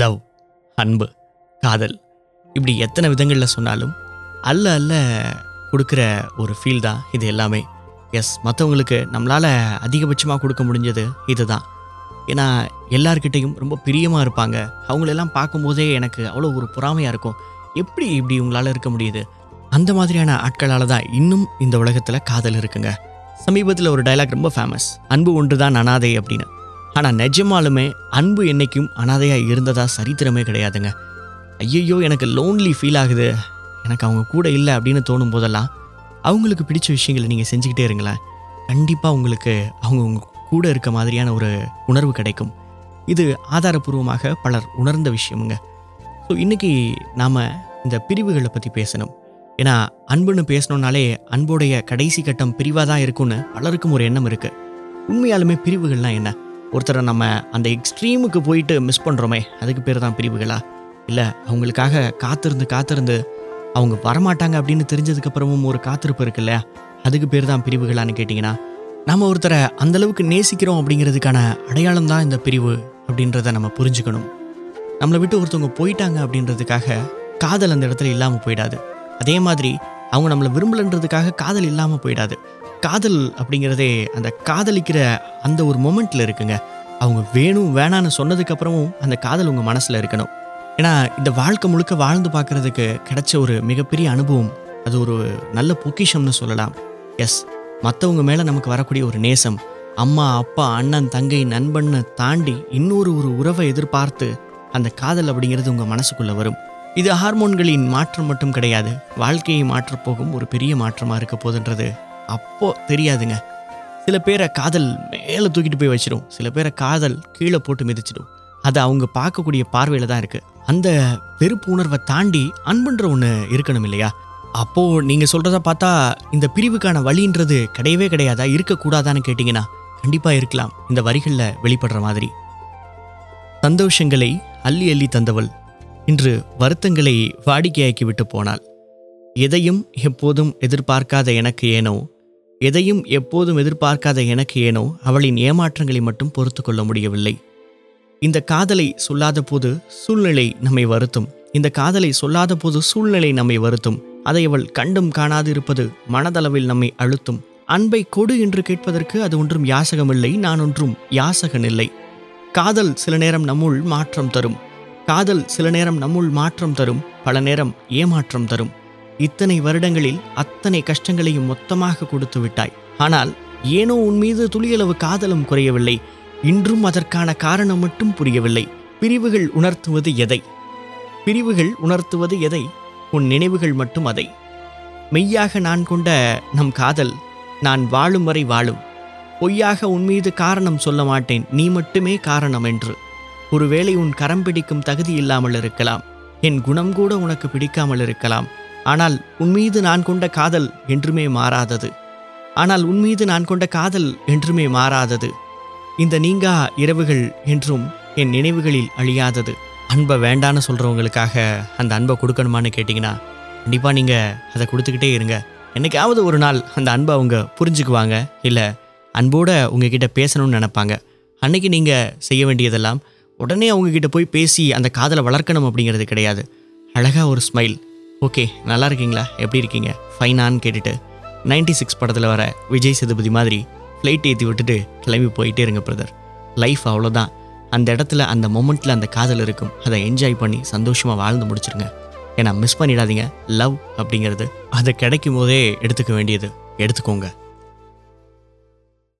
Love அன்பு காதல் இப்படி எத்தனை விதங்களில் சொன்னாலும் அல்ல அல்ல கொடுக்குற ஒரு ஃபீல் தான் இது எல்லாமே. எஸ் மற்றவங்களுக்கு நம்மளால் அதிகபட்சமாக கொடுக்க முடிஞ்சது இதுதான். ஏன்னா எல்லார்கிட்டேயும் ரொம்ப பிரியமாக இருப்பாங்க. அவங்களெல்லாம் பார்க்கும்போதே எனக்கு அவ்வளோ ஒரு பொறாமையாக இருக்கும். எப்படி இப்படி உங்களால் இருக்க முடியுது? அந்த மாதிரியான ஆட்களால் தான் இன்னும் இந்த உலகத்தில் காதல் இருக்குங்க. சமீபத்தில் ஒரு டயலாக் ரொம்ப ஃபேமஸ் அன்பு ஒன்று தான் அனாதை அப்படின்னு. ஆனால் நிஜமாலுமே அன்பு என்னைக்கும் அனாதையாக இருந்ததா சரித்திரமே கிடையாதுங்க. ஐயையோ எனக்கு லோன்லி ஃபீல் ஆகுது. எனக்கு அவங்க கூட இல்லை அப்படின்னு தோணும் போதெல்லாம் அவங்களுக்கு பிடிச்ச விஷயங்களை நீங்கள் செஞ்சுக்கிட்டே இருங்களேன். கண்டிப்பாக உங்களுக்கு அவங்க உங்க கூட இருக்க மாதிரியான ஒரு உணர்வு கிடைக்கும். இது ஆதாரபூர்வமாக பலர் உணர்ந்த விஷயமுங்க. ஸோ இன்றைக்கி நாம் இந்த பிரிவுகளை பற்றி பேசணும். ஏன்னா அன்புன்னு பேசணுன்னாலே அன்புடைய கடைசி கட்டம் பிரிவாக தான் இருக்கும்னு பலருக்கும் ஒரு எண்ணம் இருக்குது உண்மையாலுமே பிரிவுகள்லாம் என்ன? ஒருத்தரை நம்ம அந்த எக்ஸ்ட்ரீமுக்கு போயிட்டு மிஸ் பண்ணுறோமே அதுக்கு பேர் தான் பிரிவுகளா? இல்லை அவங்களுக்காக காத்திருந்து காத்திருந்து அவங்க வரமாட்டாங்க அப்படின்னு தெரிஞ்சதுக்கப்புறமும் ஒரு காத்திருப்பு இருக்கு இல்லையா? அதுக்கு பேர் தான் பிரிவுகளான்னு கேட்டிங்கன்னா நம்ம ஒருத்தரை அந்த அளவுக்கு நேசிக்கிறோம் அப்படிங்கிறதுக்கான அடையாளம் தான் இந்த பிரிவு அப்படின்றத நம்ம புரிஞ்சுக்கணும். நம்மளை விட்டு ஒருத்தவங்க போயிட்டாங்க அப்படின்றதுக்காக காதல் அந்த இடத்துல இல்லாமல் போயிடாது. அதே மாதிரி அவங்க நம்மளை விரும்பலன்றதுக்காக காதல் இல்லாமல் போயிடாது. காதல் அப்படிங்கிறதே அந்த காதலிக்கிற அந்த ஒரு மொமெண்ட்டில் இருக்குங்க. அவங்க வேணும் வேணான்னு சொன்னதுக்கப்புறமும் அந்த காதல் உங்கள் மனசில் இருக்கணும். ஏன்னா இந்த வாழ்க்கை முழுக்க வாழ்ந்து பார்க்குறதுக்கு கிடைச்ச ஒரு மிகப்பெரிய அனுபவம். அது ஒரு நல்ல பொக்கிஷம்னு சொல்லலாம். எஸ் மற்றவங்க மேலே நமக்கு வரக்கூடிய ஒரு நேசம். அம்மா அப்பா அண்ணன் தங்கை நண்பன்னு தாண்டி இன்னொரு ஒரு உறவை எதிர்பார்த்து அந்த காதல் அப்படிங்கிறது உங்கள் மனசுக்குள்ளே வரும். இது ஹார்மோன்களின் மாற்றம் மட்டும் கிடையாது. வாழ்க்கையை மாற்றப்போகும் ஒரு பெரிய மாற்றமாக இருக்க போதுன்றது அப்போ தெரியாதுங்க. சில பேரை காதல் மேலே தூக்கிட்டு போய் வச்சிடும். சில பேரை காதல் கீழே போட்டு மிதிச்சிடும். அது அவங்க பார்க்கக்கூடிய பார்வையில் தான் இருக்குது அந்த வெறுப்பு உணர்வை தாண்டி அன்புன்ற ஒன்று இருக்கணும் இல்லையா? அப்போது நீங்கள் சொல்கிறத பார்த்தா இந்த பிரிவுக்கான வழின்றது கிடையவே கிடையாதா? இருக்கக்கூடாதான்னு கேட்டிங்கன்னா கண்டிப்பாக இருக்கலாம். இந்த வரிகளில் வெளிப்படுற மாதிரி. சந்தோஷங்களை அள்ளி அள்ளி தந்தவள் இன்று வருத்தங்களை வாடிக்கையாக்கி விட்டு போனாள். எதையும் எப்போதும் எதிர்பார்க்காத எனக்கு ஏனோ எதையும் எப்போதும் எதிர்பார்க்காத எனக்கு ஏனோ அவளின் ஏமாற்றங்களை மட்டும் பொறுத்து கொள்ள முடியவில்லை. இந்த காதலை சொல்லாத போது சூழ்நிலை நம்மை வருத்தும். இந்த காதலை சொல்லாத போது சூழ்நிலை நம்மை வருத்தும். அதை அவள் கண்டும் காணாது இருப்பது மனதளவில் நம்மை அழுத்தும். அன்பை கொடு என்று கேட்பதற்கு அது ஒன்றும் யாசகமில்லை நான் ஒன்றும் யாசகன் இல்லை காதல் சில நேரம் நம்முள் மாற்றம் தரும். காதல் சில நேரம் நம்முள் மாற்றம் தரும் பல நேரம் ஏமாற்றம் தரும். இத்தனை வருடங்களில் அத்தனை கஷ்டங்களையும் மொத்தமாக கொடுத்து விட்டாய். ஆனால் ஏனோ உன் மீது துளியளவு காதலும் குறையவில்லை. இன்றும் அதற்கான காரணம் மட்டும் புரியவில்லை. பிரிவுகள் உணர்த்துவது எதை? பிரிவுகள் உணர்த்துவது எதை? உன் நினைவுகள் மட்டும் அதை. மெய்யாக நான் கொண்ட நம் காதல் நான் வாழும் வரை வாழும். பொய்யாக உன் மீது காரணம் சொல்ல மாட்டேன். நீ மட்டுமே காரணம் என்று. ஒருவேளை உன் கரம் பிடிக்கும் தகுதி இல்லாமல் இருக்கலாம். என் குணம் கூட உனக்கு பிடிக்காமல் இருக்கலாம். ஆனால் உன்மீது நான் கொண்ட காதல் என்றுமே மாறாதது. ஆனால் உன்மீது நான் கொண்ட காதல் என்றுமே மாறாதது. இந்த நீங்கா இரவுகள் என்றும் என் நினைவுகளில் அழியாதது. அன்பை வேண்டான்னு சொல்கிறவங்களுக்காக அந்த அன்பை கொடுக்கணுமான்னு கேட்டிங்கன்னா கண்டிப்பாக நீங்கள் அதை கொடுத்துக்கிட்டே இருங்க. என்னைக்காவது ஒரு நாள் அந்த அன்பை அவங்க புரிஞ்சுக்குவாங்க இல்லை அன்போடு உங்ககிட்ட பேசணும்னு நினைப்பாங்க. அன்னைக்கு நீங்கள் செய்ய வேண்டியதெல்லாம் உடனே அவங்கக்கிட்ட போய் பேசி அந்த காதலை வளர்க்கணும் அப்படிங்கிறது கிடையாது. அழகாக ஒரு ஸ்மைல் ஓகே நல்லா இருக்கீங்களா? எப்படி இருக்கீங்க? ஃபைனான்னு கேட்டுட்டு 96 சிக்ஸ் படத்தில் வர விஜய் சேதுபதி மாதிரி ஃப்ளைட் ஏற்றி விட்டுட்டு கிளம்பி போயிட்டே இருங்க பிரதர் லைஃப் அவ்வளோதான் அந்த இடத்துல அந்த மொமெண்ட்டில் அந்த காதல் இருக்கும். அதை என்ஜாய் பண்ணி சந்தோஷமாக வாழ்ந்து முடிச்சிருங்க. ஏன்னா மிஸ் பண்ணிடாதீங்க. லவ் அப்படிங்கிறது அது கிடைக்கும் போதே எடுத்துக்க வேண்டியது. எடுத்துக்கோங்க.